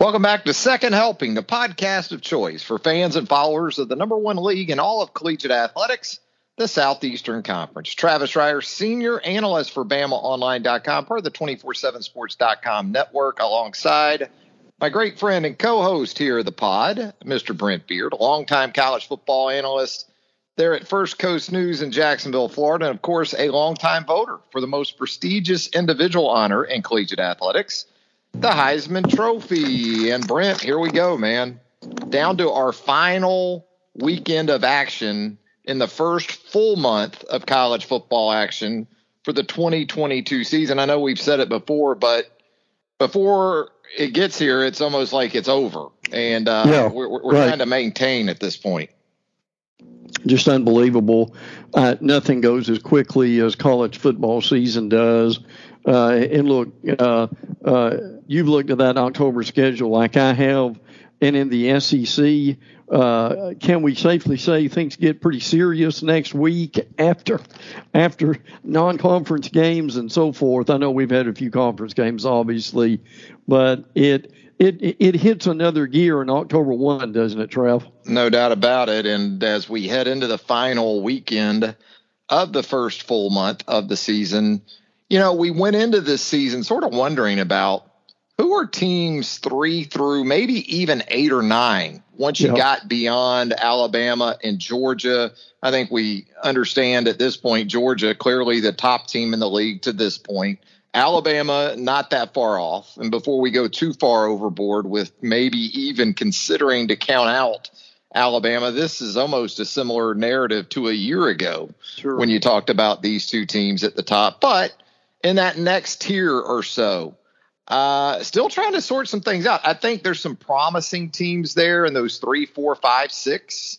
Welcome back to Second Helping, the podcast of choice for fans and followers of the number one league in all of collegiate athletics, the Southeastern Conference. Travis Reier, senior analyst for BamaOnline.com, part of the 247sports.com network, alongside my great friend and co-host here of the pod, Mr. Brent Beaird, a longtime college football analyst there at First Coast News in Jacksonville, Florida, and of course, a longtime voter for the most prestigious individual honor in collegiate athletics, the Heisman Trophy. And Brent, here we go, man. Down to our final weekend of action in the first full month of college football action for the 2022 season. I know we've said it before, but before it gets here, it's almost like it's over. And uh, yeah, we're, we're right. trying to maintain at this point just unbelievable. Uh, nothing goes as quickly as college football season does. Uh, and look, uh, uh, you've looked at that October schedule like I have, and in the SEC, uh, can we safely say things get pretty serious next week after after non-conference games and so forth? I know we've had a few conference games, obviously, but it it it hits another gear in October one, doesn't it, Trev? No doubt about it. And as we head into the final weekend of the first full month of the season, you know, we went into this season sort of wondering about who are teams three through maybe even eight or nine once you yep. got beyond Alabama and Georgia. I think we understand at this point Georgia clearly the top team in the league to this point. Alabama, not that far off. And before we go too far overboard with maybe even considering to count out Alabama, this is almost a similar narrative to a year ago sure. when you talked about these two teams at the top. But in that next tier or so, uh, still trying to sort some things out. I think there's some promising teams there in those three, four, five, six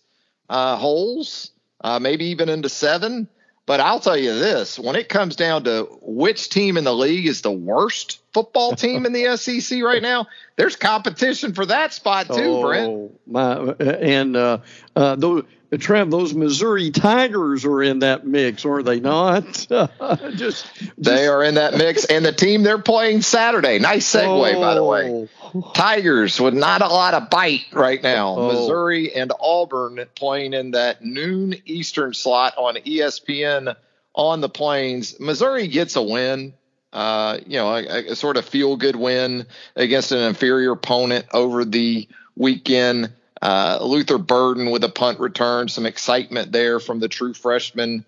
uh, holes, uh, maybe even into seven. But I'll tell you this when it comes down to which team in the league is the worst football team in the SEC right now, there's competition for that spot too, oh, Brent. My, and uh, uh, those, Trev, those Missouri Tigers are in that mix, are they not? just, just, they are in that mix, and the team they're playing Saturday. Nice segue, oh. by the way. Oh. Tigers with not a lot of bite right now. Oh. Missouri and Auburn playing in that noon Eastern slot on ESPN on the Plains. Missouri gets a win. Uh, you know, a, a sort of feel good win against an inferior opponent over the weekend. Uh, Luther Burden with a punt return, some excitement there from the true freshman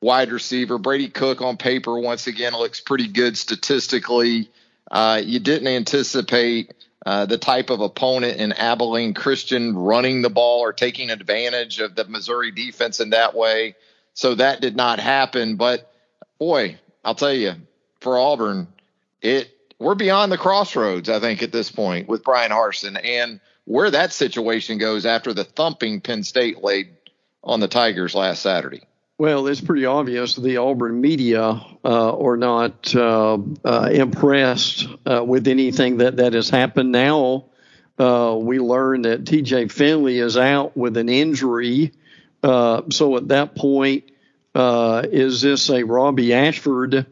wide receiver. Brady Cook on paper once again looks pretty good statistically. Uh, you didn't anticipate uh, the type of opponent in Abilene Christian running the ball or taking advantage of the Missouri defense in that way. So that did not happen. But boy, I'll tell you, for Auburn, it we're beyond the crossroads, I think, at this point with Bryan Harsin. and where that situation goes after the thumping Penn State laid on the Tigers last Saturday. Well, it's pretty obvious the Auburn media uh, are not uh, uh, impressed uh, with anything that, that has happened now. Uh, we learned that TJ Finley is out with an injury. Uh, so at that point, is this a Robbie Ashford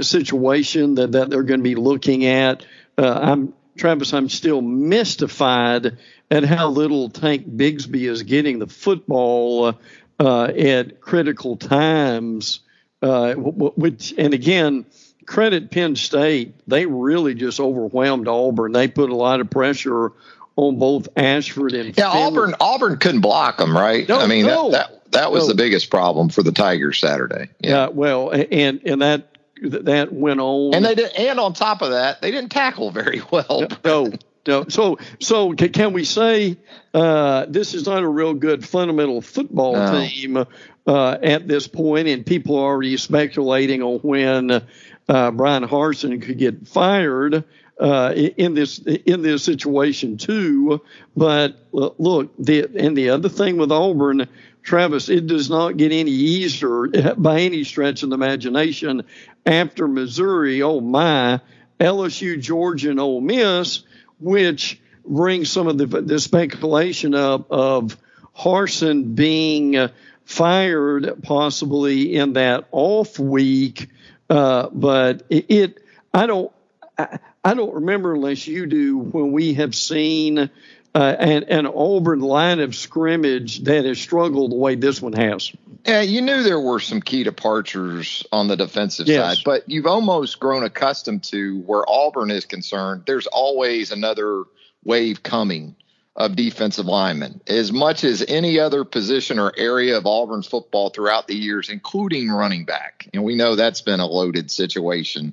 situation that, that they're going to be looking at? I'm Travis, I'm still mystified at how little Tank Bigsby is getting the football uh, at critical times. Uh, which, and again, credit Penn State. They really just overwhelmed Auburn. They put a lot of pressure on both Ashford and yeah. Finley. Auburn Auburn couldn't block them, right? No, I mean no, that, that, that was no. the biggest problem for the Tigers Saturday. Yeah. yeah. Well, and and that that went on. And they did, and on top of that, they didn't tackle very well. No, no. So, so can we say uh, this is not a real good fundamental football no. team uh, at this point, and people are already speculating on when uh, Bryan Harsin could get fired. uh, in this in this situation too. But uh, look, the and the other thing with Auburn, Travis, it does not get any easier by any stretch of the imagination after Missouri. Oh my, LSU, Georgia, and Ole Miss, which brings some of the, the speculation up of Harsin being fired possibly in that off week. Uh, but it, it, I don't, I, I, don't remember unless you do when we have seen uh, an, an Auburn line of scrimmage that has struggled the way this one has. Yeah, you knew there were some key departures on the defensive yes. side, but you've almost grown accustomed to where Auburn is concerned. There's always another wave coming of defensive linemen. As much as any other position or area of Auburn's football throughout the years, including running back. And we know that's been a loaded situation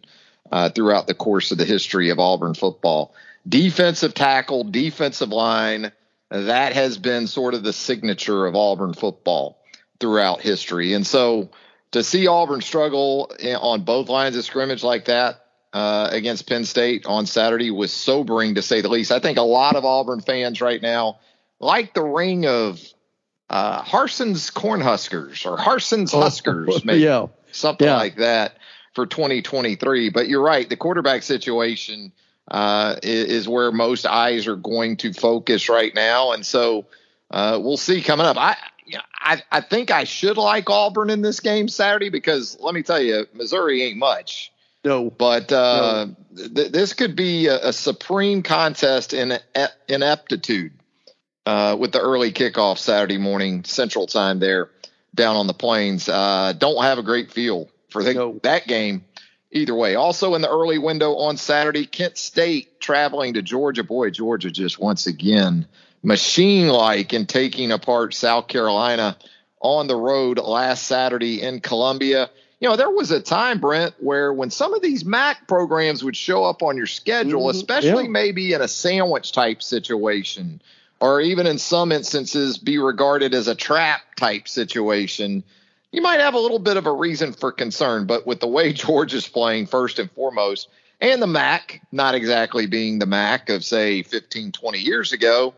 uh, throughout the course of the history of Auburn football. Defensive tackle, defensive line, that has been sort of the signature of Auburn football throughout history. And so to see Auburn struggle on both lines of scrimmage like that, uh, against Penn State on Saturday was sobering to say the least. I think a lot of Auburn fans right now like the ring of uh, Harsin's Cornhuskers or Harsin's oh, Huskers, maybe yeah. something yeah. like that for 2023. But you're right, the quarterback situation uh, is, is, where most eyes are going to focus right now, and so uh, we'll see coming up. I. You know, I, I think I should like Auburn in this game Saturday because let me tell you, Missouri ain't much. No, but uh, no. Th- this could be a, a supreme contest in ineptitude uh, with the early kickoff Saturday morning Central Time there down on the plains. Uh, don't have a great feel for the, no. that game either way. Also in the early window on Saturday, Kent State traveling to Georgia. Boy, Georgia just once again machine like in taking apart South Carolina on the road last Saturday in Columbia you know, there was a time, Brent, where when some of these MAC programs would show up on your schedule, mm-hmm. especially yeah. maybe in a sandwich type situation, or even in some instances be regarded as a trap type situation, you might have a little bit of a reason for concern. But with the way George is playing, first and foremost, and the MAC not exactly being the MAC of, say, 15, 20 years ago,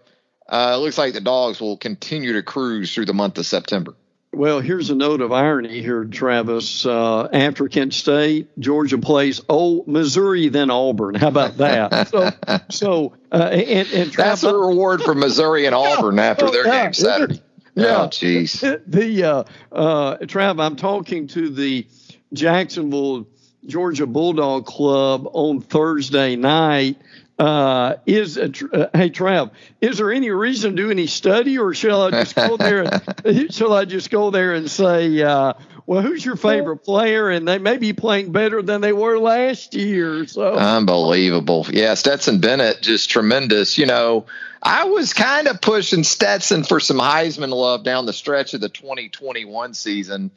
uh, it looks like the dogs will continue to cruise through the month of September. Well, here's a note of irony here, Travis. Uh, after Kent State, Georgia plays oh Missouri, then Auburn. How about that? so, so uh, and, and that's a reward for Missouri and Auburn after their game Saturday. Yeah, oh, jeez. The uh, uh, Trav, I'm talking to the Jacksonville Georgia Bulldog Club on Thursday night uh, is uh, hey Trav, is there any reason to do any study, or shall I just go there? And, shall I just go there and say, uh, well, who's your favorite player? And they may be playing better than they were last year. So unbelievable, yeah. Stetson Bennett, just tremendous. You know, I was kind of pushing Stetson for some Heisman love down the stretch of the 2021 season.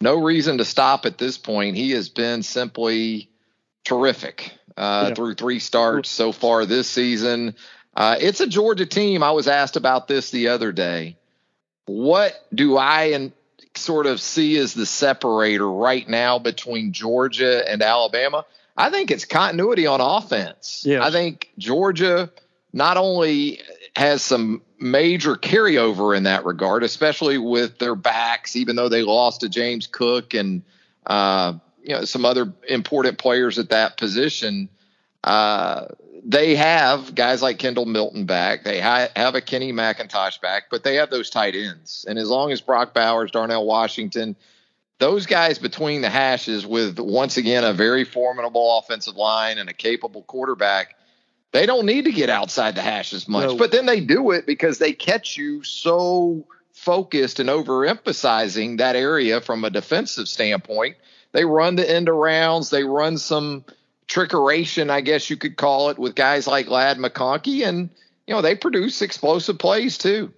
No reason to stop at this point. He has been simply terrific uh, yeah. through three starts so far this season. Uh, it's a Georgia team. I was asked about this the other day. What do I and sort of see as the separator right now between Georgia and Alabama? I think it's continuity on offense. I think Georgia not only has some major carryover in that regard, especially with their backs, even though they lost to James Cook and uh, you know some other important players at that position. Uh, they have guys like Kendall Milton back. They ha- have a Kenny McIntosh back, but they have those tight ends. And as long as Brock Bowers, Darnell Washington, those guys between the hashes with once again a very formidable offensive line and a capable quarterback, they don't need to get outside the hashes much. No. But then they do it because they catch you so focused and overemphasizing that area from a defensive standpoint they run the end arounds. They run some trickeration, I guess you could call it, with guys like Ladd McConkey, and you know they produce explosive plays too.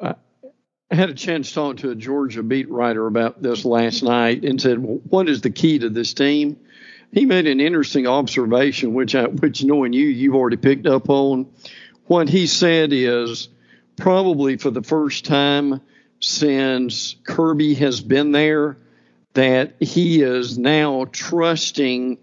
I had a chance to talk to a Georgia beat writer about this last night and said, well, "What is the key to this team?" He made an interesting observation, which I, which knowing you, you've already picked up on. What he said is probably for the first time since Kirby has been there, that he is now trusting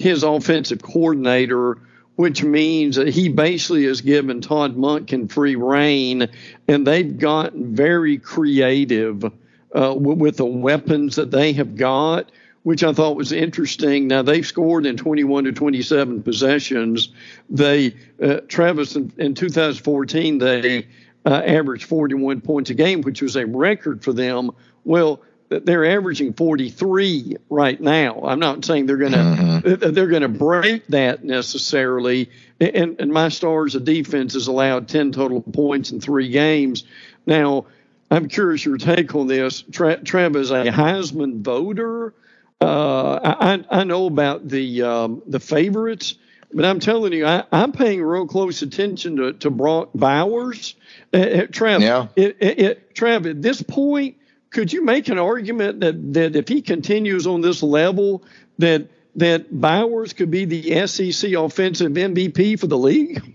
his offensive coordinator, which means that he basically has given Todd Monken free rein, and they've gotten very creative uh, with the weapons that they have got which I thought was interesting. Now they've scored in 21 to 27 possessions. They uh, Travis in, in, 2014 they uh, averaged 41 points a game, which was a record for them. Well, they're averaging 43 right now. I'm not saying they're going to mm-hmm. they're going to break that necessarily. And, and my stars of defense has allowed 10 total points in three games. Now, I'm curious your take on this. Tra- Trav is a Heisman voter. Uh, I, I know about the um, the favorites, but I'm telling you, I, am paying real close attention to, to Brock Bowers. Uh, uh, Trav, yeah. it, it, it, Trav, at this point, could you make an argument that, that if he continues on this level, that that Bowers could be the SEC offensive MVP for the league?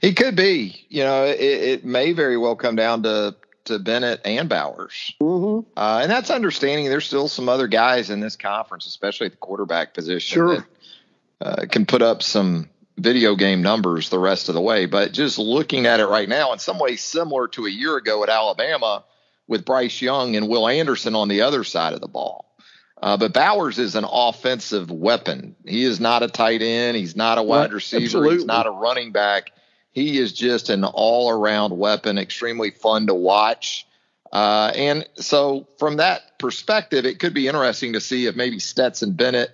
He could be. You know, it, it may very well come down to to Bennett and Bowers. Mm-hmm. Uh, and that's understanding there's still some other guys in this conference, especially at the quarterback position, sure. that uh, can put up some video game numbers the rest of the way. But just looking at it right now, in some ways similar to a year ago at Alabama with Bryce Young and Will Anderson on the other side of the ball. Uh, but Bowers is an offensive weapon. He is not a tight end. He's not a wide receiver. Absolutely. He's not a running back he is just an all around weapon, extremely fun to watch. Uh, and so, from that perspective, it could be interesting to see if maybe Stetson Bennett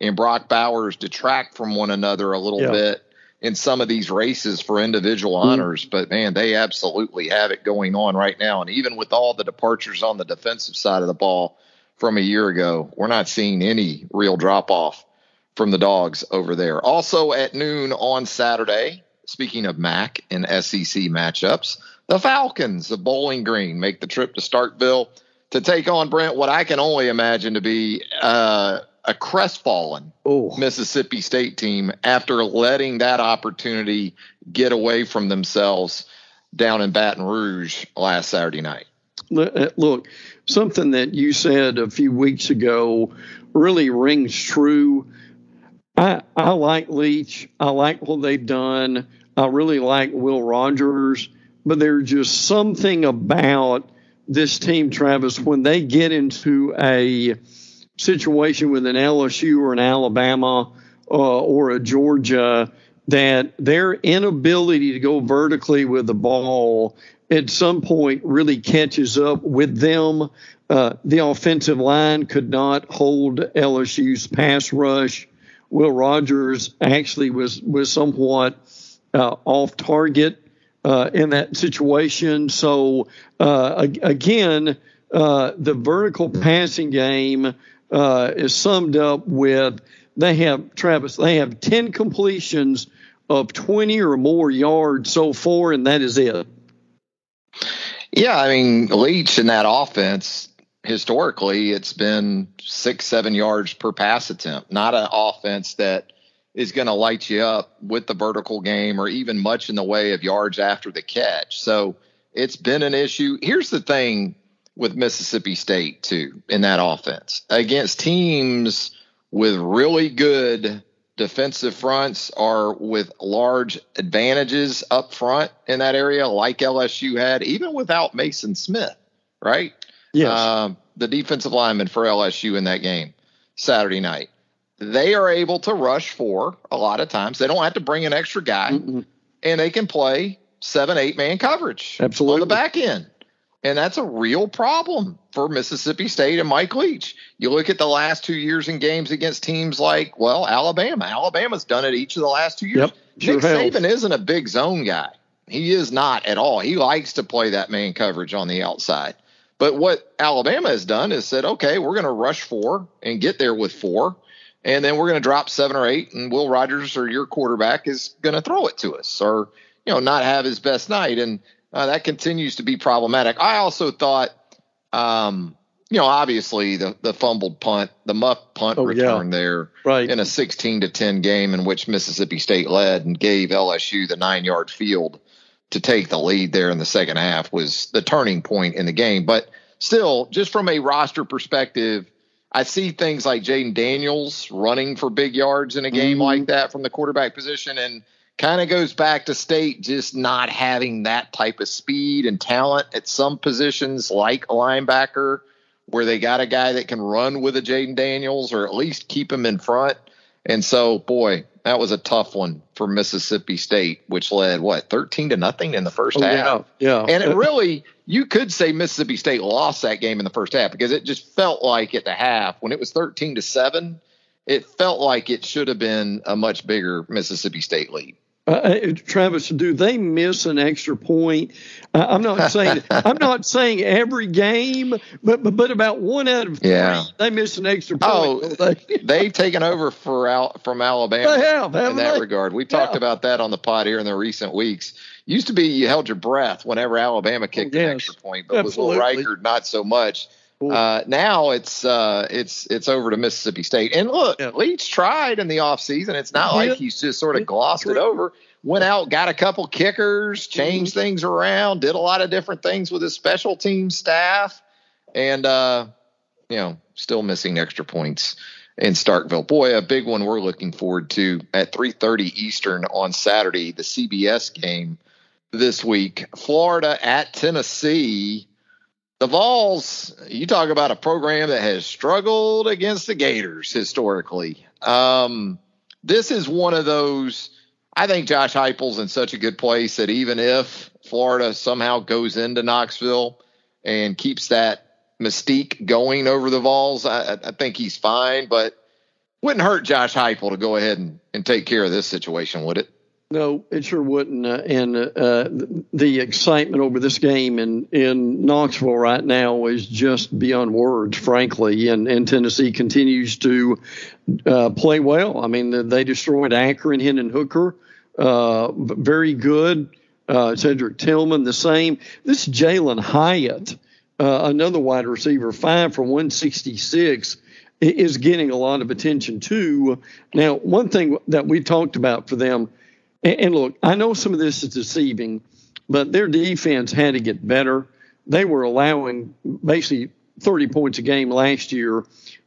and Brock Bowers detract from one another a little yeah. bit in some of these races for individual mm honors. But man, they absolutely have it going on right now. And even with all the departures on the defensive side of the ball from a year ago, we're not seeing any real drop off from the dogs over there. Also at noon on Saturday, speaking of MAC and SEC matchups, the Falcons of Bowling Green make the trip to Starkville to take on Brent, what I can only imagine to be uh, a crestfallen Ooh. Mississippi State team after letting that opportunity get away from themselves down in Baton Rouge last Saturday night. Uh, look, something that you said a few weeks ago really rings true. I, I like Leach. I like what they've done. I really like Will Rogers, but there's just something about this team, Travis, when they get into a situation with an LSU or an Alabama uh, or a Georgia that their inability to go vertically with the ball at some point really catches up with them. Uh, the offensive line could not hold LSU's pass rush. Will Rogers actually was was somewhat uh, off target uh, in that situation. So uh, again, uh, the vertical passing game uh, is summed up with they have Travis. They have ten completions of twenty or more yards so far, and that is it. Yeah, I mean Leach in that offense historically it's been six seven yards per pass attempt not an offense that is going to light you up with the vertical game or even much in the way of yards after the catch. So it's been an issue. Here's the thing with Mississippi State, too, in that offense against teams with really good defensive fronts or with large advantages up front in that area, like LSU had, even without Maason Smith, right? Yes. Um, the defensive lineman for LSU in that game Saturday night they are able to rush four a lot of times. They don't have to bring an extra guy, Mm-mm. and they can play seven, eight man coverage Absolutely. on the back end. And that's a real problem for Mississippi State and Mike Leach. You look at the last two years in games against teams like, well, Alabama. Alabama's done it each of the last two years. Yep, sure Nick has. Saban isn't a big zone guy. He is not at all. He likes to play that man coverage on the outside. But what Alabama has done is said, okay, we're going to rush four and get there with four and then we're going to drop seven or eight, and Will Rogers or your quarterback is going to throw it to us, or you know, not have his best night, and uh, that continues to be problematic. I also thought, um, you know, obviously the the fumbled punt, the muff punt oh, return yeah. there, right. in a sixteen to ten game in which Mississippi State led and gave LSU the nine yard field to take the lead there in the second half was the turning point in the game, but still, just from a roster perspective I see things like Jayden Daniels running for big yards in a game mm-hmm. like that from the quarterback position, and kind of goes back to state just not having that type of speed and talent at some positions, like a linebacker, where they got a guy that can run with a Jayden Daniels or at least keep him in front. And so, boy, that was a tough one for Mississippi State, which led what thirteen to nothing in the first oh, half. Yeah, yeah. And it really, you could say Mississippi State lost that game in the first half because it just felt like at the half when it was thirteen to seven, it felt like it should have been a much bigger Mississippi State lead. Uh, uh, Travis, do they miss an extra point? Uh, I'm not saying I'm not saying every game, but, but but about one out of three, yeah. they miss an extra point. Oh, they? have taken over for Al, from Alabama. They have, in that they? regard. We talked yeah. about that on the pod here in the recent weeks. Used to be you held your breath whenever Alabama kicked yes. an extra point, but Absolutely. with Will Reichard, not so much. Uh, now it's uh, it's it's over to Mississippi State. And look, yeah. Leach tried in the offseason. It's not yeah. like he's just sort of glossed it over. Went out, got a couple kickers, changed mm-hmm. things around, did a lot of different things with his special team staff, and uh, you know, still missing extra points in Starkville. Boy, a big one we're looking forward to at 3:30 Eastern on Saturday, the CBS game this week. Florida at Tennessee the Vols, you talk about a program that has struggled against the Gators historically. Um, this is one of those. I think Josh Heupel's in such a good place that even if Florida somehow goes into Knoxville and keeps that mystique going over the Vols, I, I think he's fine. But wouldn't hurt Josh Heupel to go ahead and, and take care of this situation, would it? No, it sure wouldn't. Uh, and uh, the excitement over this game in, in Knoxville right now is just beyond words, frankly. And, and Tennessee continues to uh, play well. I mean, they destroyed Akron, Hendon Hooker, uh, very good. Uh, Cedric Tillman, the same. This Jalin Hyatt, uh, another wide receiver, five for 166 is getting a lot of attention too. Now, one thing that we talked about for them and, and look, I know some of this is deceiving, but their defense had to get better. They were allowing basically 30 points a game last year.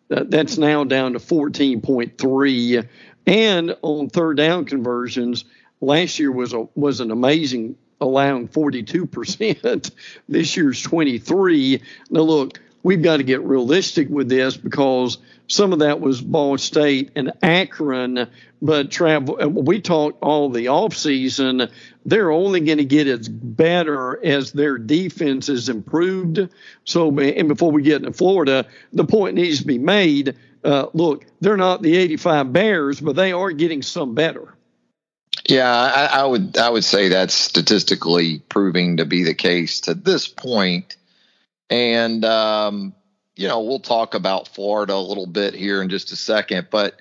Uh, that's now down to 14.3. And on third down conversions, last year was a was an amazing allowing 42%. this year's 23. Now look, we've got to get realistic with this because some of that was Ball State and Akron, but travel. We talked all the offseason. They're only going to get as better as their defense is improved. So, and before we get into Florida, the point needs to be made. Uh, look, they're not the 85 Bears, but they are getting some better. Yeah, I, I would I would say that's statistically proving to be the case to this point. And, um, you know, we'll talk about Florida a little bit here in just a second. But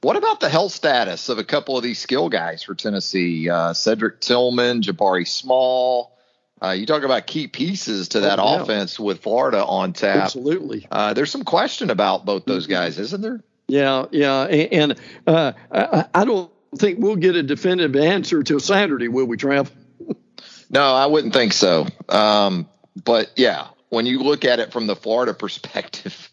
what about the health status of a couple of these skill guys for Tennessee? Uh, Cedric Tillman, Jabari Small. Uh, you talk about key pieces to that oh, yeah. offense with Florida on tap. Absolutely. Uh, there's some question about both those guys, isn't there? Yeah, yeah. And, and uh, I, I don't think we'll get a definitive answer till Saturday, will we, Trav? no, I wouldn't think so. Um, but yeah, when you look at it from the Florida perspective,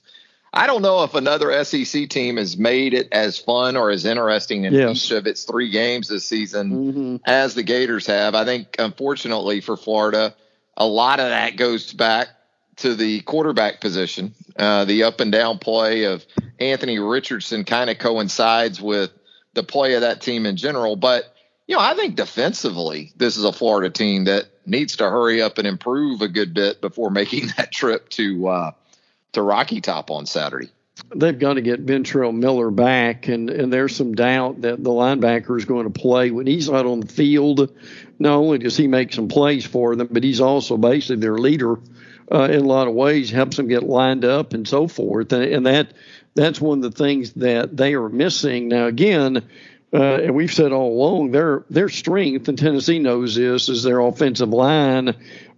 I don't know if another SEC team has made it as fun or as interesting in yes. each of its three games this season mm-hmm. as the Gators have. I think, unfortunately for Florida, a lot of that goes back to the quarterback position. Uh, the up and down play of Anthony Richardson kind of coincides with the play of that team in general. But, you know, I think defensively, this is a Florida team that needs to hurry up and improve a good bit before making that trip to uh, to Rocky Top on Saturday. They've got to get Ventrell Miller back, and, and there's some doubt that the linebacker is going to play when he's not on the field. Not only does he make some plays for them, but he's also basically their leader uh, in a lot of ways, helps them get lined up and so forth. And, and that that's one of the things that they are missing. Now, again, uh, and we've said all along their their strength, and Tennessee knows this, is their offensive line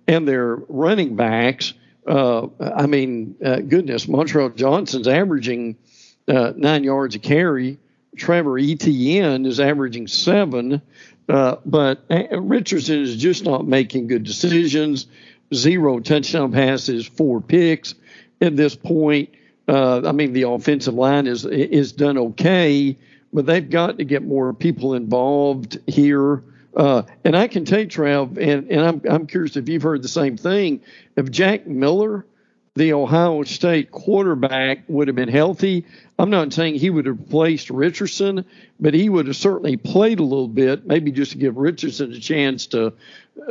and their running backs. Uh, I mean, uh, goodness, Montrell Johnson's averaging uh, nine yards a carry. Trevor Etienne is averaging seven, uh, but uh, Richardson is just not making good decisions. Zero touchdown passes, four picks at this point. I mean, the offensive line is is done okay, but they've got to get more people involved here. Uh, and I can tell you, Trav, and, and I'm, I'm curious if you've heard the same thing. If Jack Miller, the Ohio State quarterback, would have been healthy, I'm not saying he would have replaced Richardson, but he would have certainly played a little bit, maybe just to give Richardson a chance to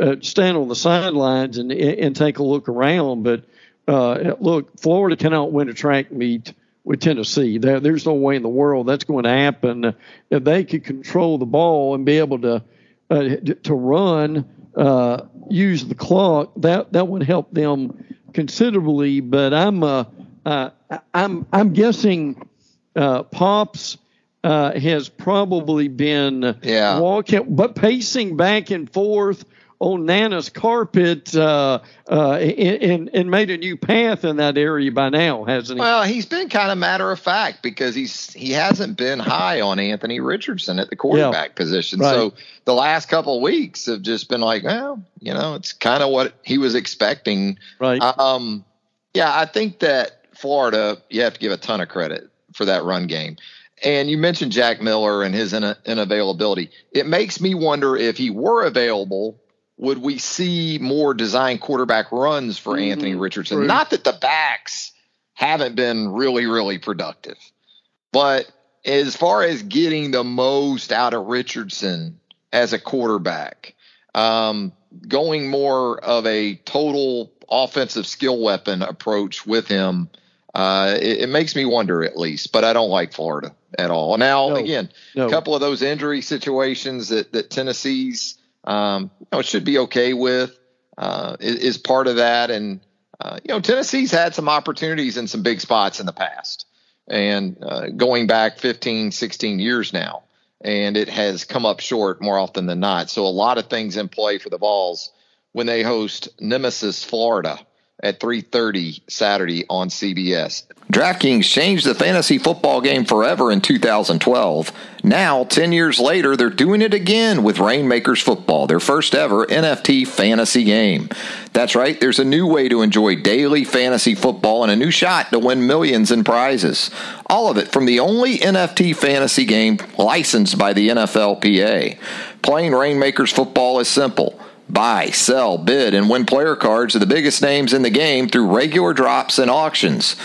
uh, stand on the sidelines and, and take a look around. But uh, look, Florida cannot win a track meet with Tennessee. There, there's no way in the world that's going to happen. If they could control the ball and be able to uh, to run, uh, use the clock, that that would help them considerably. But I'm uh, uh I'm I'm guessing uh, Pops uh, has probably been yeah. walking, but pacing back and forth on Nana's carpet uh, uh, and, and made a new path in that area by now, hasn't he? Well, he's been kind of matter of fact because he's he hasn't been high on Anthony Richardson at the quarterback yeah, position. Right. So the last couple of weeks have just been like, well, you know, it's kind of what he was expecting. Right. Um, yeah, I think that Florida, you have to give a ton of credit for that run game. And you mentioned Jack Miller and his in- unavailability. It makes me wonder if he were available would we see more design quarterback runs for mm-hmm. Anthony Richardson? Right. Not that the backs haven't been really, really productive, but as far as getting the most out of Richardson as a quarterback, um, going more of a total offensive skill weapon approach with him, uh, it, it, makes me wonder at least. But I don't like Florida at all. Now, no, again, a couple of those injury situations that that Tennessee's um, you know, it should be okay with uh, is, is, part of that. And uh, you know, Tennessee's had some opportunities in some big spots in the past, and uh, going back 15, 16 years now, and it has come up short more often than not. So a lot of things in play for the Vols when they host Nemesis, Florida at 3:30 Saturday on CBS. DraftKings changed the fantasy football game forever in 2012. Now, 10 years later, they're doing it again with Rainmakers Football, their first ever NFT fantasy game. That's right, there's a new way to enjoy daily fantasy football and a new shot to win millions in prizes. All of it from the only NFT fantasy game licensed by the NFLPA. Playing Rainmakers Football is simple buy, sell, bid, and win player cards of the biggest names in the game through regular drops and auctions.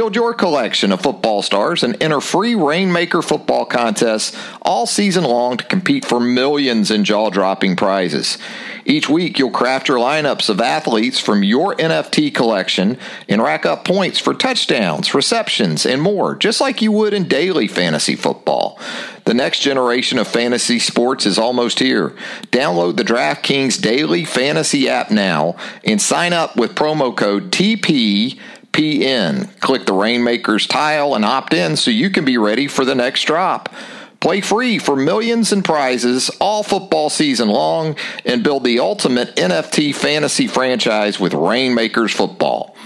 Build your collection of football stars and enter free Rainmaker football contests all season long to compete for millions in jaw dropping prizes. Each week, you'll craft your lineups of athletes from your NFT collection and rack up points for touchdowns, receptions, and more, just like you would in daily fantasy football. The next generation of fantasy sports is almost here. Download the DraftKings Daily Fantasy app now and sign up with promo code TPPN. Click the Rainmakers tile and opt in so you can be ready for the next drop. Play free for millions in prizes all football season long and build the ultimate NFT fantasy franchise with Rainmakers Football.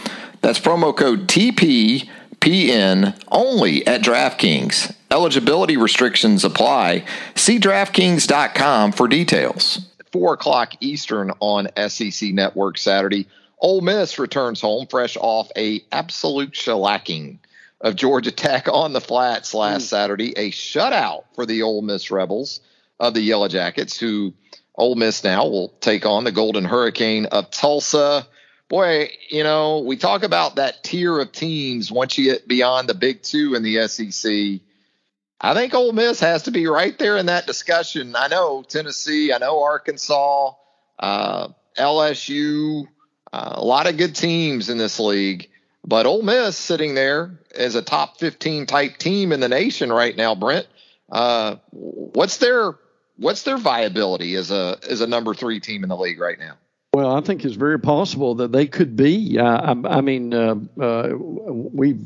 That's promo code TPPN only at DraftKings. Eligibility restrictions apply. See DraftKings.com for details. 4 o'clock Eastern on SEC Network Saturday. Ole Miss returns home fresh off a absolute shellacking of Georgia Tech on the flats last mm. Saturday, a shutout for the Ole Miss Rebels of the Yellow Jackets, who Ole Miss now will take on the Golden Hurricane of Tulsa. Boy, you know, we talk about that tier of teams once you get beyond the big two in the SEC. I think Ole Miss has to be right there in that discussion. I know Tennessee, I know Arkansas, uh, LSU, uh, a lot of good teams in this league. But Ole Miss sitting there as a top 15 type team in the nation right now, Brent. Uh, what's their what's their viability as a as a number three team in the league right now? Well, I think it's very possible that they could be. Uh, I, I, mean, uh, we've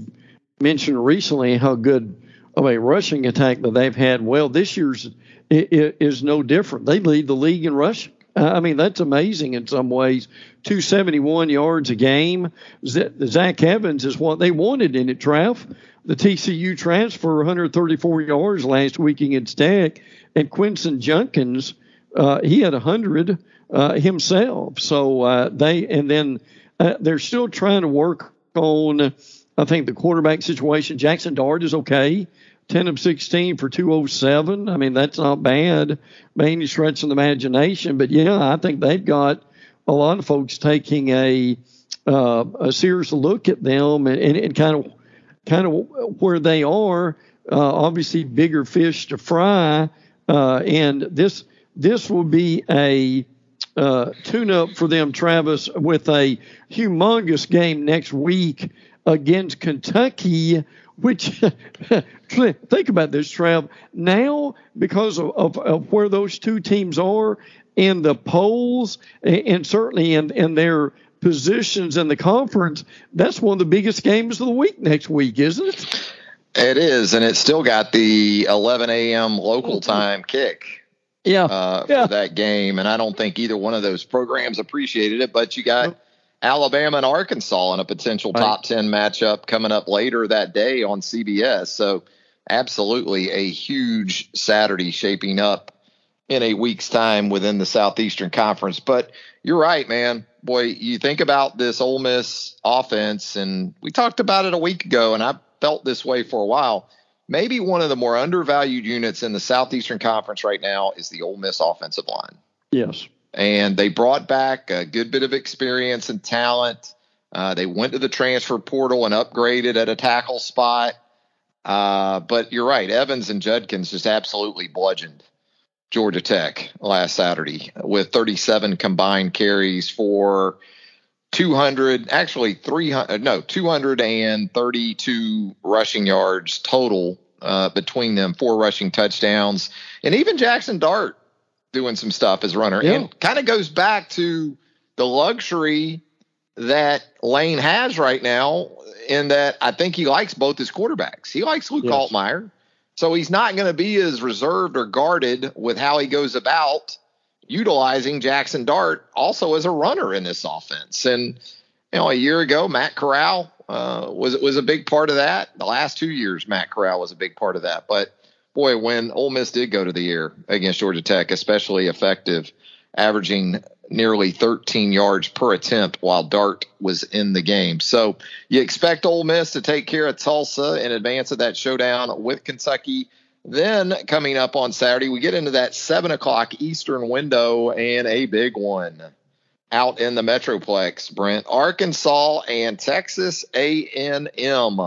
mentioned recently how good of a rushing attack that they've had. Well, this year's is no different. They lead the league in rushing. I mean, that's amazing in some ways. 271 yards a game. Zach Evans is what they wanted in it, Trav. The TCU transfer 134 yards last week against Tech, and Quinshon Judkins, uh, he had 100 uh, himself. So uh, they, and then uh, they're still trying to work on I think the quarterback situation, Jackson Dart is okay. 10 of 16 for 207. I mean, that's not bad by any stretch of the imagination. But yeah, I think they've got a lot of folks taking a uh, a serious look at them and, and, and, kind of kind of where they are. Uh, obviously, bigger fish to fry, uh, and this this will be a uh, tune up for them, Travis, with a humongous game next week against Kentucky. Which think about this, Trav. Now, because of, of, of where those two teams are in the polls, and certainly in, in their positions in the conference, that's one of the biggest games of the week next week, isn't it? It is, and it's still got the 11 a.m. local time kick. Yeah, uh, for yeah. that game, and I don't think either one of those programs appreciated it. But you got Alabama and Arkansas in a potential top 10 matchup coming up later that day on CBS. So, absolutely a huge Saturday shaping up in a week's time within the Southeastern Conference. But you're right, man. Boy, you think about this Ole Miss offense, and we talked about it a week ago, and I felt this way for a while. Maybe one of the more undervalued units in the Southeastern Conference right now is the Ole Miss offensive line. Yes. And they brought back a good bit of experience and talent. Uh, they went to the transfer portal and upgraded at a tackle spot. Uh, but you're right, Evans and Judkins just absolutely bludgeoned Georgia Tech last Saturday with 37 combined carries for 200, actually 300, no, 232 rushing yards total uh, between them, four rushing touchdowns, and even Jackson Dart doing some stuff as runner. Yeah. And kind of goes back to the luxury that Lane has right now in that I think he likes both his quarterbacks. He likes Luke yes. So he's not going to be as reserved or guarded with how he goes about utilizing Jackson Dart also as a runner in this offense. And you know, a year ago, Matt Corral uh, was was a big part of that. The last two years, Matt Corral was a big part of that. But boy, when Ole Miss did go to the air against Georgia Tech, especially effective, averaging nearly 13 yards per attempt while Dart was in the game. So you expect Ole Miss to take care of Tulsa in advance of that showdown with Kentucky. Then coming up on Saturday, we get into that seven o'clock Eastern window and a big one out in the Metroplex. Brent, Arkansas and Texas A&M,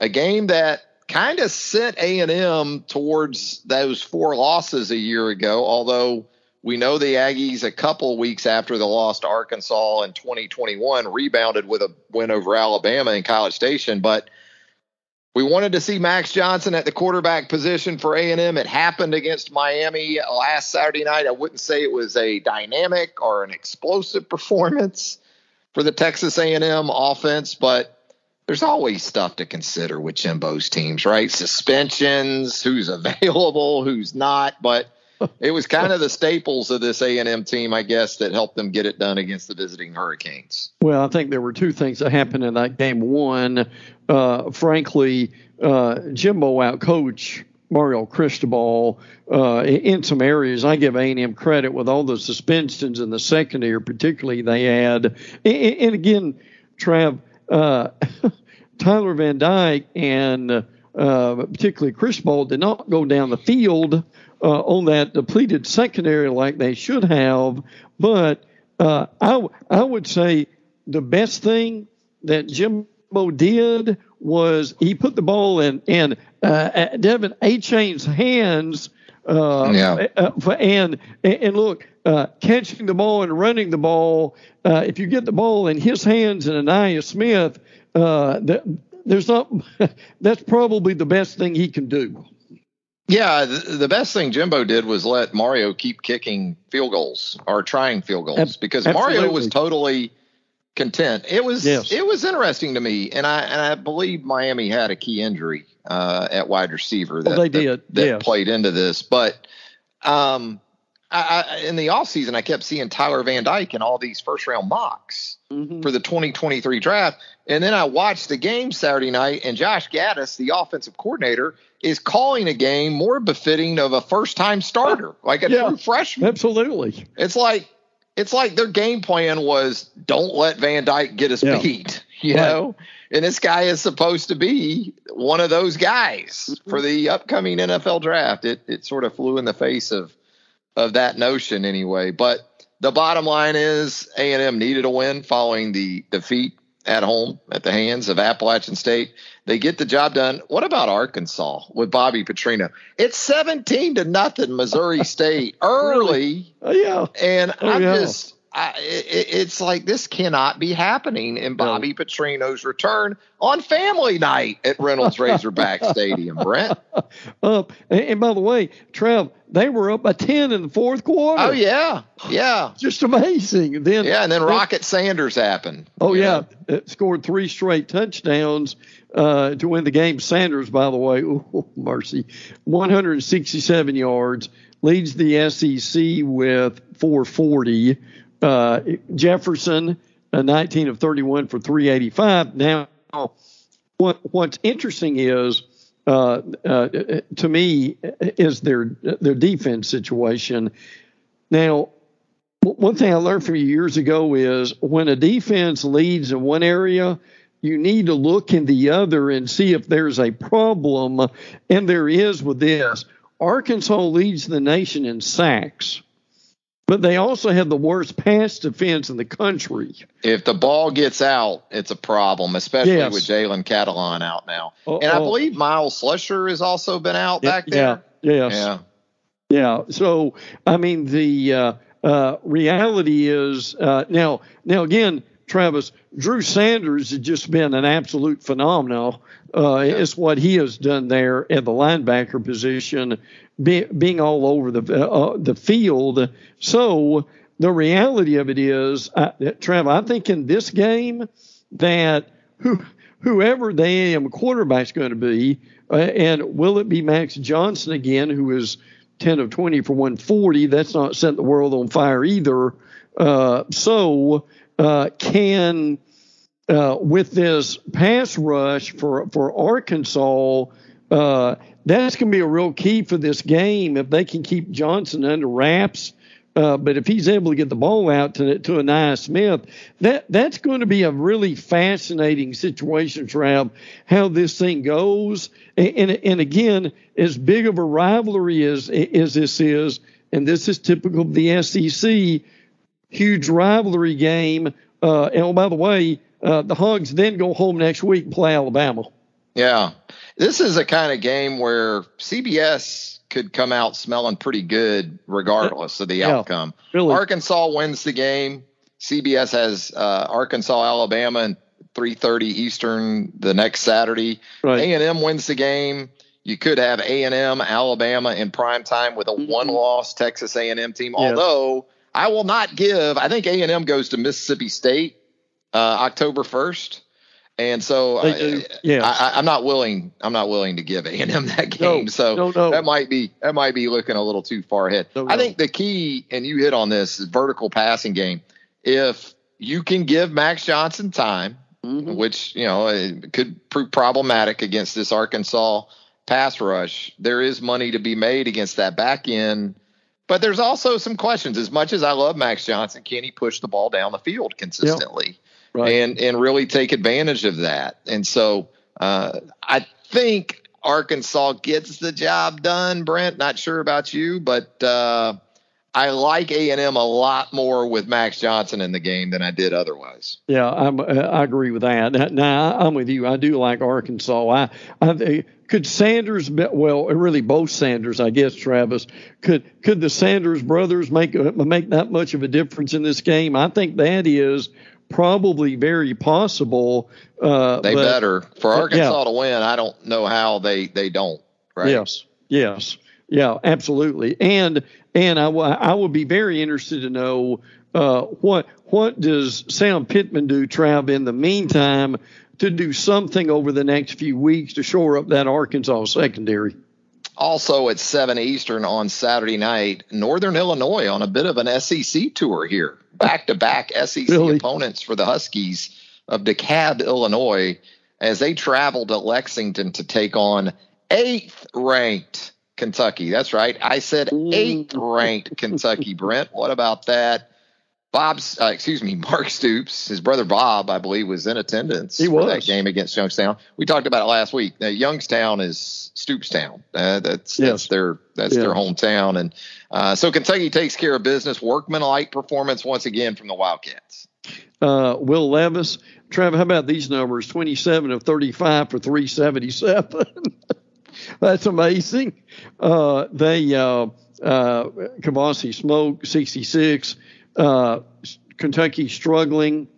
a game that kind of sent A&M towards those four losses a year ago. Although we know the Aggies, a couple weeks after the loss to Arkansas in 2021, rebounded with a win over Alabama in College Station, but we wanted to see Max Johnson at the quarterback position for A&M. It happened against Miami last Saturday night. I wouldn't say it was a dynamic or an explosive performance for the Texas A&M offense, but there's always stuff to consider with Jimbo's teams, right? Suspensions, who's available, who's not, but it was kind of the staples of this A&M team, I guess, that helped them get it done against the visiting Hurricanes. Well, I think there were two things that happened in that game. One, uh, frankly, uh, Jimbo outcoached Mario Cristobal uh, in some areas. I give A&M credit with all the suspensions in the secondary, particularly they had. And, and again, Trav, uh, Tyler Van Dyke and uh, particularly Cristobal did not go down the field uh, on that depleted secondary like they should have. But uh, I, w- I would say the best thing that Jimbo did was he put the ball in, in uh, De'Von Achane's hands. Uh, yeah. Uh, and, and look, uh, catching the ball and running the ball, uh, if you get the ball in his hands and Ainias Smith, uh, that, there's not, that's probably the best thing he can do. Yeah, the, best thing Jimbo did was let Mario keep kicking field goals or trying field goals because Absolutely. Mario was totally content. It was yes. it was interesting to me, and I and I believe Miami had a key injury uh, at wide receiver that, well, they did. that, that played into this. But um, I, I, in the offseason, I kept seeing Tyler Van Dyke in all these first round mocks mm-hmm. for the 2023 draft. And then I watched the game Saturday night, and Josh Gattis, the offensive coordinator, is calling a game more befitting of a first time starter, like a yeah, true freshman. Absolutely. It's like it's like their game plan was don't let Van Dyke get his yeah. beat. you know, and this guy is supposed to be one of those guys for the upcoming NFL draft. It it sort of flew in the face of of that notion anyway. But the bottom line is A and M needed a win following the defeat at home at the hands of Appalachian State. They get the job done. What about Arkansas with Bobby Petrino? It's 17 to nothing Missouri State early. Oh, yeah. And Oh, I'm yeah. just I, it, it's like this cannot be happening in Bobby Petrino's return on family night at Reynolds Razorback Stadium, Brent. Up. And, by the way, Trev, they were up by 10 in the fourth quarter. Oh yeah. Yeah. Just amazing. Then Yeah, and then Rocket Sanders happened. Oh yeah, know? Uh, scored three straight touchdowns uh, to win the game. Sanders, by the way, oh, mercy, 167 yards, leads the SEC with 440. Uh, Jefferson, uh, 19 of 31 for 385. Now, what what's interesting is. Uh, uh, to me, is their their defense situation. Now, one thing I learned from you years ago is when a defense leads in one area, you need to look in the other and see if there's a problem. And there is with this. Arkansas leads the nation in sacks, but they also have the worst pass defense in the country. If the ball gets out, it's a problem, especially Yes. with Jalen Catalon out now. Oh, and I believe Myles Slusher has also been out back there. Yeah. Yes. Yeah. Yeah. So I mean, the uh, uh, reality is uh, now. Now again, Travis Drew Sanders has just been an absolute phenomenal. Uh, It's what he has done there at the linebacker position, be, being all over the uh, the field. So the reality of it is, uh, Trav, I think in this game that who whoever the AM quarterback's going to be, uh, and will it be Max Johnson again, who is 10 of 20 for 140? That's not setting the world on fire either. Uh, so, uh, can uh, with this pass rush for for Arkansas, uh, that's going to be a real key for this game if they can keep Johnson under wraps. Uh, but if he's able to get the ball out to to Ainias Smith, that that's going to be a really fascinating situation, Trav. How this thing goes, and, and and again, as big of a rivalry as as this is, and this is typical of the SEC, huge rivalry game. Uh, and oh, by the way, uh, the Hogs then go home next week and play Alabama. Yeah. This is a kind of game where CBS could come out smelling pretty good regardless of the Yeah. outcome. Really, Arkansas wins the game. CBS has uh, Arkansas, Alabama, and 3:30 Eastern the next Saturday. right? A&M wins the game. You could have A&M, Alabama in prime time with a one-loss Texas A&M team. Yes. Although I will not give. I think A&M goes to Mississippi State uh, October 1st, and so They do. I, Yes. I, I'm not willing. I'm not willing to give A&M that game. No, so no, no. that might be that might be looking a little too far ahead. No, I think the key, and you hit on this, is vertical passing game. If you can give Max Johnson time, Mhm. which you know it could prove problematic against this Arkansas pass rush. There is money to be made against that back end, but there's also some questions. As much as I love Max Johnson, can he push the ball down the field consistently Right. and and really take advantage of that? And so uh, I think Arkansas gets the job done. Brent, not sure about you, but uh, I like A and M a lot more with Max Johnson in the game than I did otherwise. Yeah, I'm, uh, I agree with that. Now, I'm with you. I do like Arkansas. I, I think- could Sanders, well, really both Sanders, I guess, Travis. Could could the Sanders brothers make make that much of a difference in this game? I think that is probably very possible. Uh, They but- better for yeah. Arkansas to win. I don't know how they they don't. Right? Yes, yes, yeah, absolutely. And and I, I would be very interested to know uh, what what does Sam Pittman do, Trav, in the meantime to do something over the next few weeks to shore up that Arkansas secondary. Also at seven Eastern on Saturday night, Northern Illinois on a bit of an SEC tour here, back to back SEC Really? opponents for the Huskies of DeKalb, Illinois, as they travel to Lexington to take on eighth ranked Kentucky. That's right, I said eighth ranked Kentucky. Brent, what about that? Bob's, uh, excuse me, Mark Stoops, his brother Bob, I believe, was in attendance he for was. that game against Youngstown. We talked about it last week. Uh, Youngstown is Stoopstown. Uh, that's Yes. that's their that's their hometown, and uh, so Kentucky takes care of business. Workmanlike performance once again from the Wildcats. Uh, Will Levis, Trevor, how about these numbers? 27 of 35 for 377. That's amazing. Uh, they uh, uh, Kavosiey Smoke 66. Uh, Kentucky struggling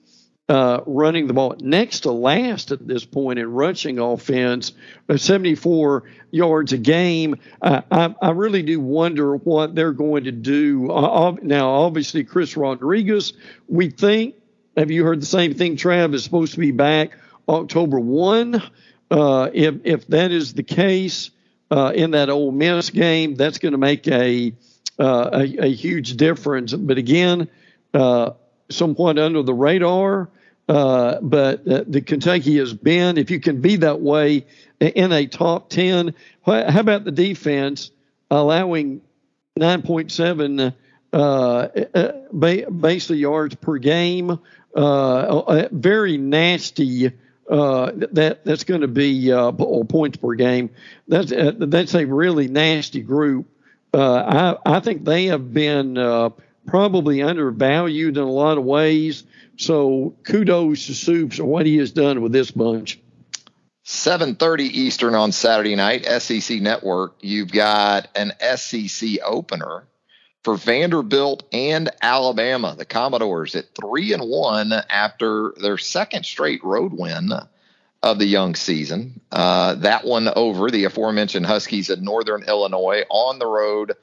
uh, running the ball next to last at this point in rushing offense, uh, 74 yards a game. I, I, I really do wonder what they're going to do. Uh, now, obviously, Chris Rodriguez, we think, have you heard the same thing, Trav, is supposed to be back October 1. Uh, if, if that is the case uh, in that Ole Miss game, that's going to make a, uh, a, a huge difference. But again, uh, somewhat under the radar. Uh, but uh, the Kentucky has been, if you can be that way in a top 10, wh- how about the defense allowing 9.7 uh, ba- basically yards per game? Very nasty. Uh, that that's going to be uh, or points per game. That's uh, that's a really nasty group. Uh, I I think they have been uh, probably undervalued in a lot of ways. So kudos to Stoops and what he has done with this bunch. 7:30 Eastern on Saturday night, SEC Network. You've got an SEC opener for Vanderbilt and Alabama. The Commodores at three and one after their second straight road win of the young season. Uh, that one over the aforementioned Huskies of Northern Illinois on the road.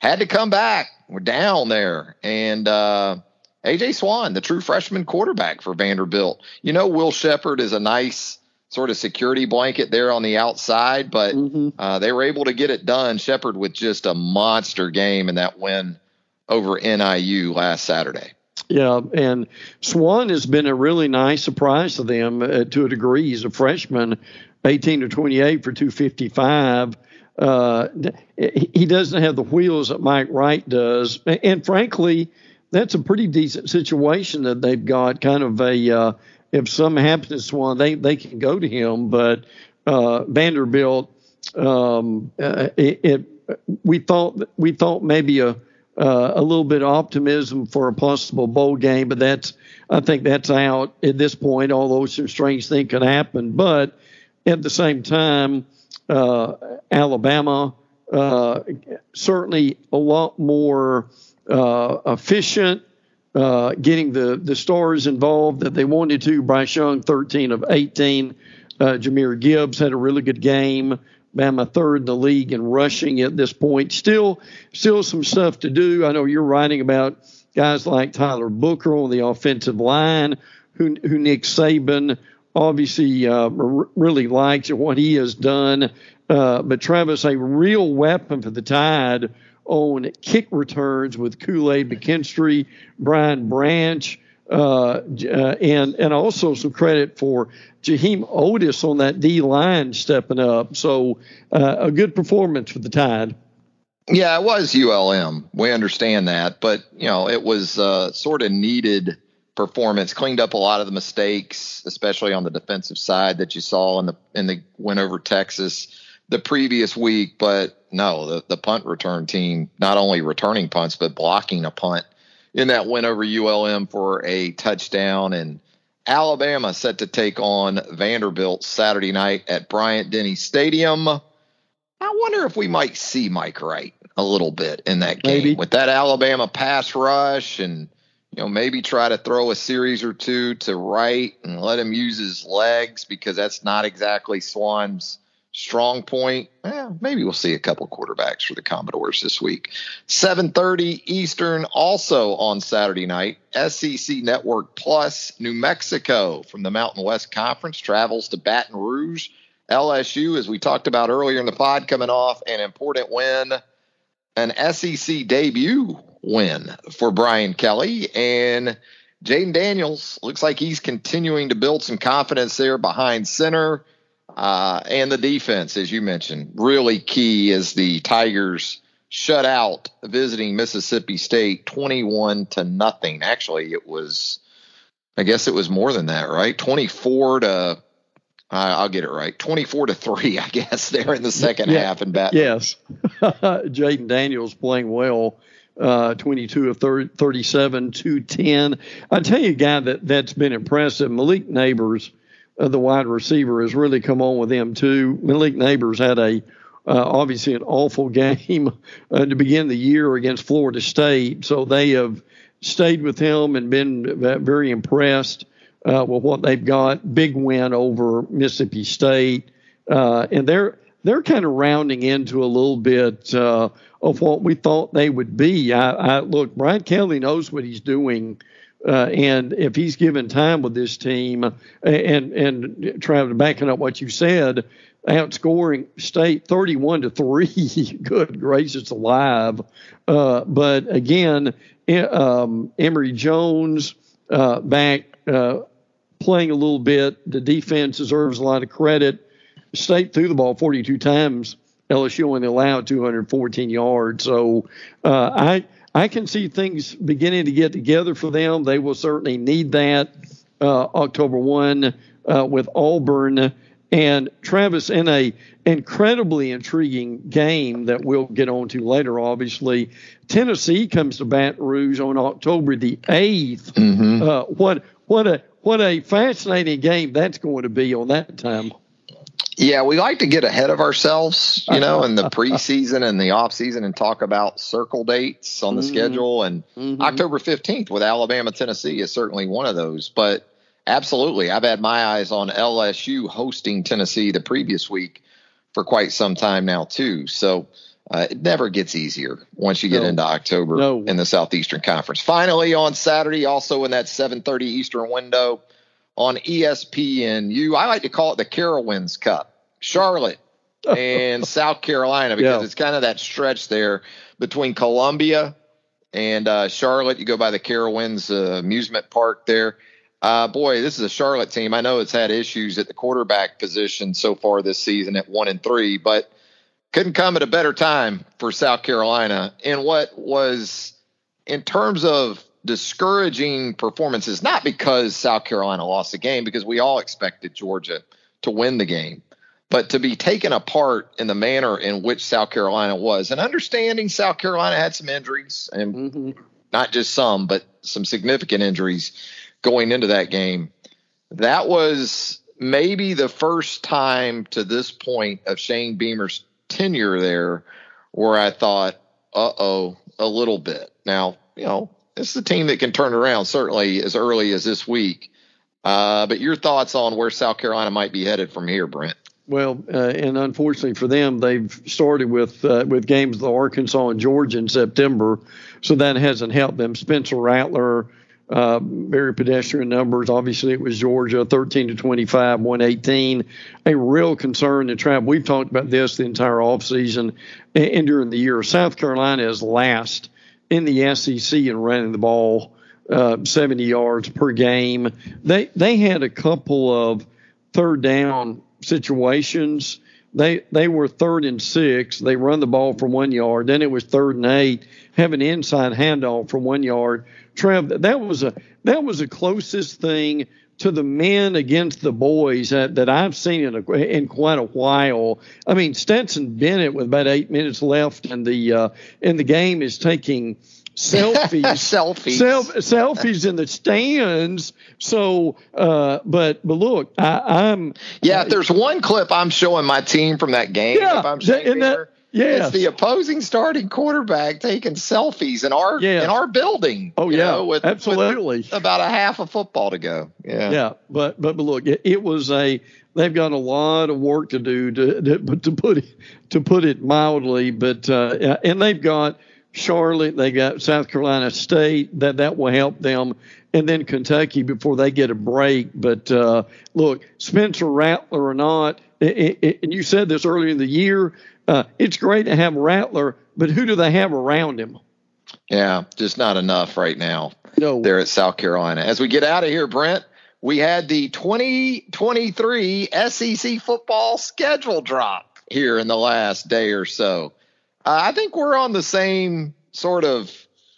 Had to come back. We're down there, and uh, AJ Swann, the true freshman quarterback for Vanderbilt. You know, Will Sheppard is a nice sort of security blanket there on the outside, but Mhm. uh, they were able to get it done. Sheppard with just a monster game in that win over NIU last Saturday. Yeah, and Swann has been a really nice surprise to them uh, to a degree. He's a freshman, 18 to 28 for 255. Uh, he doesn't have the wheels that Mike Wright does, and frankly, that's a pretty decent situation that they've got. Kind of a uh, if something happens to Swann, they they can go to him. But uh, Vanderbilt, um, uh, it, it we thought we thought maybe a uh, a little bit of optimism for a possible bowl game, but that's I think that's out at this point. Although some strange thing could happen, but at the same time, uh, Alabama uh, certainly a lot more uh, efficient. Uh, getting the the stars involved that they wanted to. Bryce Young, 13 of 18. Uh, Jahmyr Gibbs had a really good game. Bama third in the league in rushing at this point. Still, still some stuff to do. I know you're writing about guys like Tyler Booker on the offensive line, who, who Nick Saban obviously uh, really likes and what he has done. Uh, but Travis, a real weapon for the Tide on kick returns with Kool Aid McKinstry, Brian Branch, uh, uh, and and also some credit for Jaheim Oatis on that D line stepping up. So uh, a good performance for the Tide. Yeah, it was ULM. We understand that, but you know, it was uh, sort of needed performance. Cleaned up a lot of the mistakes, especially on the defensive side that you saw in the in the win over Texas the previous week. But no, the the punt return team not only returning punts but blocking a punt in that win over ULM for a touchdown and. Alabama set to take on Vanderbilt Saturday night at Bryant Denny Stadium. I wonder if we might see Mike Wright a little bit in that game Maybe. with that Alabama pass rush and you know maybe try to throw a series or two to Wright and let him use his legs because that's not exactly Swann's strong point. Eh, maybe we'll see a couple quarterbacks for the Commodores this week. 7:30 Eastern also on Saturday night. SEC Network Plus New Mexico from the Mountain West Conference travels to Baton Rouge. LSU, as we talked about earlier in the pod, coming off an important win, an SEC debut win for Brian Kelly. And Jayden Daniels looks like he's continuing to build some confidence there behind center. Uh, and the defense, as you mentioned, really key as the Tigers shut out visiting Mississippi State 21 to nothing. Actually, it was, I guess it was more than that, right? 24 to, I'll get it right, 24 to three, I guess, there in the second yeah, half in Baton. Yes. Jayden Daniels playing well. Uh, 22 of 30, 37, 210. I tell you, a guy that, that's been impressive, Malik Nabers, uh, the wide receiver, has really come on with them too. Malik Nabers had a uh, obviously an awful game uh, to begin the year against Florida State. So they have stayed with him and been very impressed uh, with what they've got. Big win over Mississippi State, uh, and they're they're kind of rounding into a little bit uh, of what we thought they would be. I, I look, Brian Kelly knows what he's doing. Uh, and if he's given time with this team, and and Travis, backing up what you said, outscoring State 31 to three. Good gracious alive! Uh, but again, um, Emory Jones uh, back uh, playing a little bit. The defense deserves a lot of credit. State threw the ball 42 times. LSU only allowed 214 yards. So uh, I I can see things beginning to get together for them. They will certainly need that uh, October one uh, with Auburn. And Travis, in a incredibly intriguing game that we'll get onto later, obviously, Tennessee comes to Baton Rouge on October the 8th mm-hmm. uh, what what a what a fascinating game that's going to be on that time. Yeah, we like to get ahead of ourselves, you know, in the preseason and the off season and talk about circle dates on the mm-hmm. schedule. And mm-hmm. October 15th with Alabama, Tennessee is certainly one of those. But Absolutely. I've had my eyes on LSU hosting Tennessee the previous week for quite some time now, too. So uh, it never gets easier once you get no. into October no. in the Southeastern Conference. Finally, on Saturday, also in that 7:30 Eastern window on ESPN, you I like to call it the Carowinds Cup. Charlotte and South Carolina because yeah. it's kind of that stretch there between Columbia and uh, Charlotte. You go by the Carowinds uh, amusement park there. Uh, boy, this is a Charlotte team. I know it's had issues at the quarterback position so far this season at one and three, but couldn't come at a better time for South Carolina in what was, in terms of discouraging performances, not because South Carolina lost the game, because we all expected Georgia to win the game, but to be taken apart in the manner in which South Carolina was. And understanding South Carolina had some injuries, and mm-hmm. not just some, but some significant injuries going into that game. That was maybe the first time to this point of Shane Beamer's tenure there where I thought, uh oh, a little bit. Now, you know, it's a team that can turn around certainly as early as this week. Uh, but your thoughts on where South Carolina might be headed from here, Brent? Well, uh, and unfortunately for them, they've started with uh, with games with Arkansas and Georgia in September, so that hasn't helped them. Spencer Rattler uh, very pedestrian numbers. Obviously, it was Georgia, 13 to 25, 118. A real concern to Trav. We've talked about this the entire offseason and during the year. South Carolina is last in the SEC and running the ball, uh, 70 yards per game. They they had a couple of third down situations. They they were third and six. They run the ball from one yard. Then it was third and eight. Have an inside handoff from one yard Trev, that was a that was the closest thing to the men against the boys that, that I've seen in, a, in quite a while. I mean, Stetson Bennett with about eight minutes left in the uh, in the game is taking selfies, selfies, self, selfies in the stands. So, uh, but but look, I, am yeah. If there's one clip I'm showing my team from that game, yeah, if I'm saying that, yeah, it's the opposing starting quarterback taking selfies in our yes. in our building. Oh yeah, know, with, absolutely. With about a half a football to go. Yeah, yeah, but but, but look, it, it, was a they've got a lot of work to do to to, to put it to put it mildly. But uh, and they've got Charlotte, they got South Carolina State that that will help them, and then Kentucky before they get a break. But uh, look, Spencer Rattler or not, and you said this earlier in the year uh, it's great to have Rattler, but who do they have around him? Yeah, just not enough right now. No. There at South Carolina. As we get out of here, Brent, we had the 2023 SEC football schedule drop here in the last day or so. Uh, I think we're on the same sort of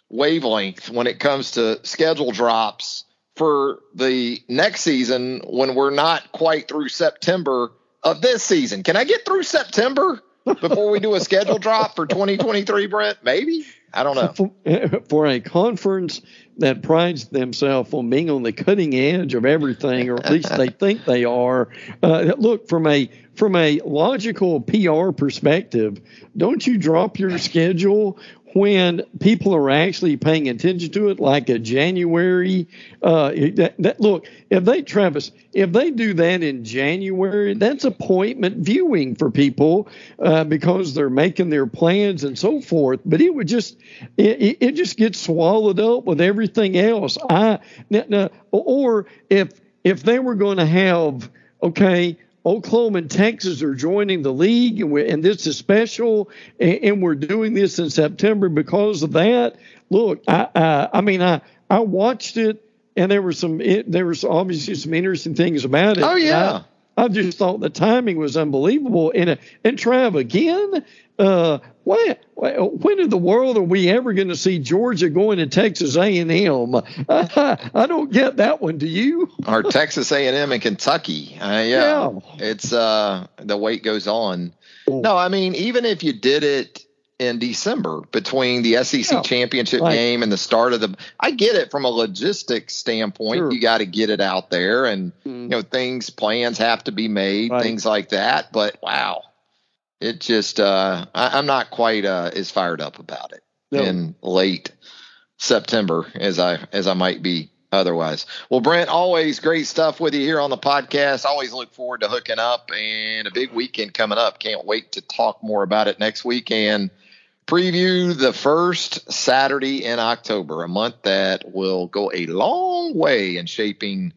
wavelength when it comes to schedule drops for the next season when we're not quite through September of this season. Can I get through September before we do a schedule drop for 2023, Brent? Maybe. I don't know. For, for a conference that prides themselves on being on the cutting edge of everything, or at least they think they are. Uh, look, from a from a logical PR perspective, don't you drop your schedule when people are actually paying attention to it, like a January. Uh, that, that, look, if they, Travis, if they do that in January, that's appointment viewing for people uh, because they're making their plans and so forth. But it would just, it, it just gets swallowed up with everything else. I, or if if they were going to have, okay, Oklahoma and Texas are joining the league, and, and this is special, and, and, we're doing this in September because of that. Look, I, uh, I mean, I I watched it, and there were some it, there was obviously some interesting things about it. Oh yeah. I, I just thought the timing was unbelievable. And and Trav again, uh, when, when in the world are we ever going to see Georgia going to Texas A&M? I, I don't get that one. Do you? or Texas A&M and Kentucky? Uh, yeah, yeah, it's uh, the wait goes on. Oh. No, I mean even if you did it in December between the SEC yeah, championship right. game and the start of the I get it from a logistics standpoint. Sure. You got to get it out there and mm. you know things plans have to be made, right. things like that. But wow it just uh, I, am not quite uh, as fired up about it no. in late September as I as I might be otherwise. Well, Brent, always great stuff with you here on the podcast. Always look forward to hooking up and a big weekend coming up. Can't wait to talk more about it next week and preview the first Saturday in October, a month that will go a long way in shaping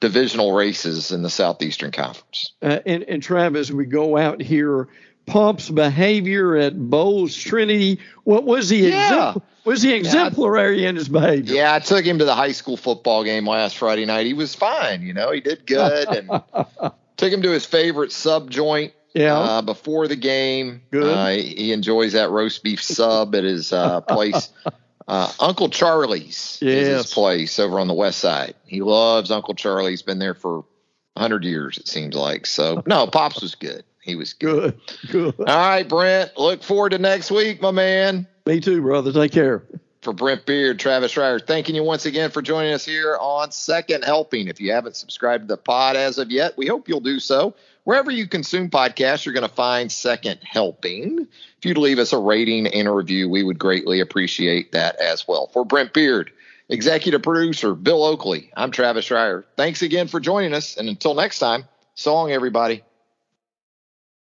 divisional races in the Southeastern Conference. Uh, and, and Travis, we go out here Pump's behavior at Bolles Trinity. What was he? Yeah. was he exemplary yeah, in his behavior? Yeah, I took him to the high school football game last Friday night. He was fine. You know, he did good, and took him to his favorite sub joint. Yeah. Uh, before the game, good. Uh, he enjoys that roast beef sub at his uh, place. Uh, Uncle Charlie's yes. is his place over on the west side. He loves Uncle Charlie's. Been there for hundred years, it seems like. So no, Pops was good. He was good. Good. All right, Brent. Look forward to next week, my man. Me too, brother. Take care. For Brent Beaird, Travis Reier, thanking you once again for joining us here on Second Helping. If you haven't subscribed to the pod as of yet, we hope you'll do so. Wherever you consume podcasts, you're going to find Second Helping. If you'd leave us a rating and a review, we would greatly appreciate that as well. For Brent Beaird, executive producer Bill Oakley, I'm Travis Reier. Thanks again for joining us. And until next time, so long, everybody.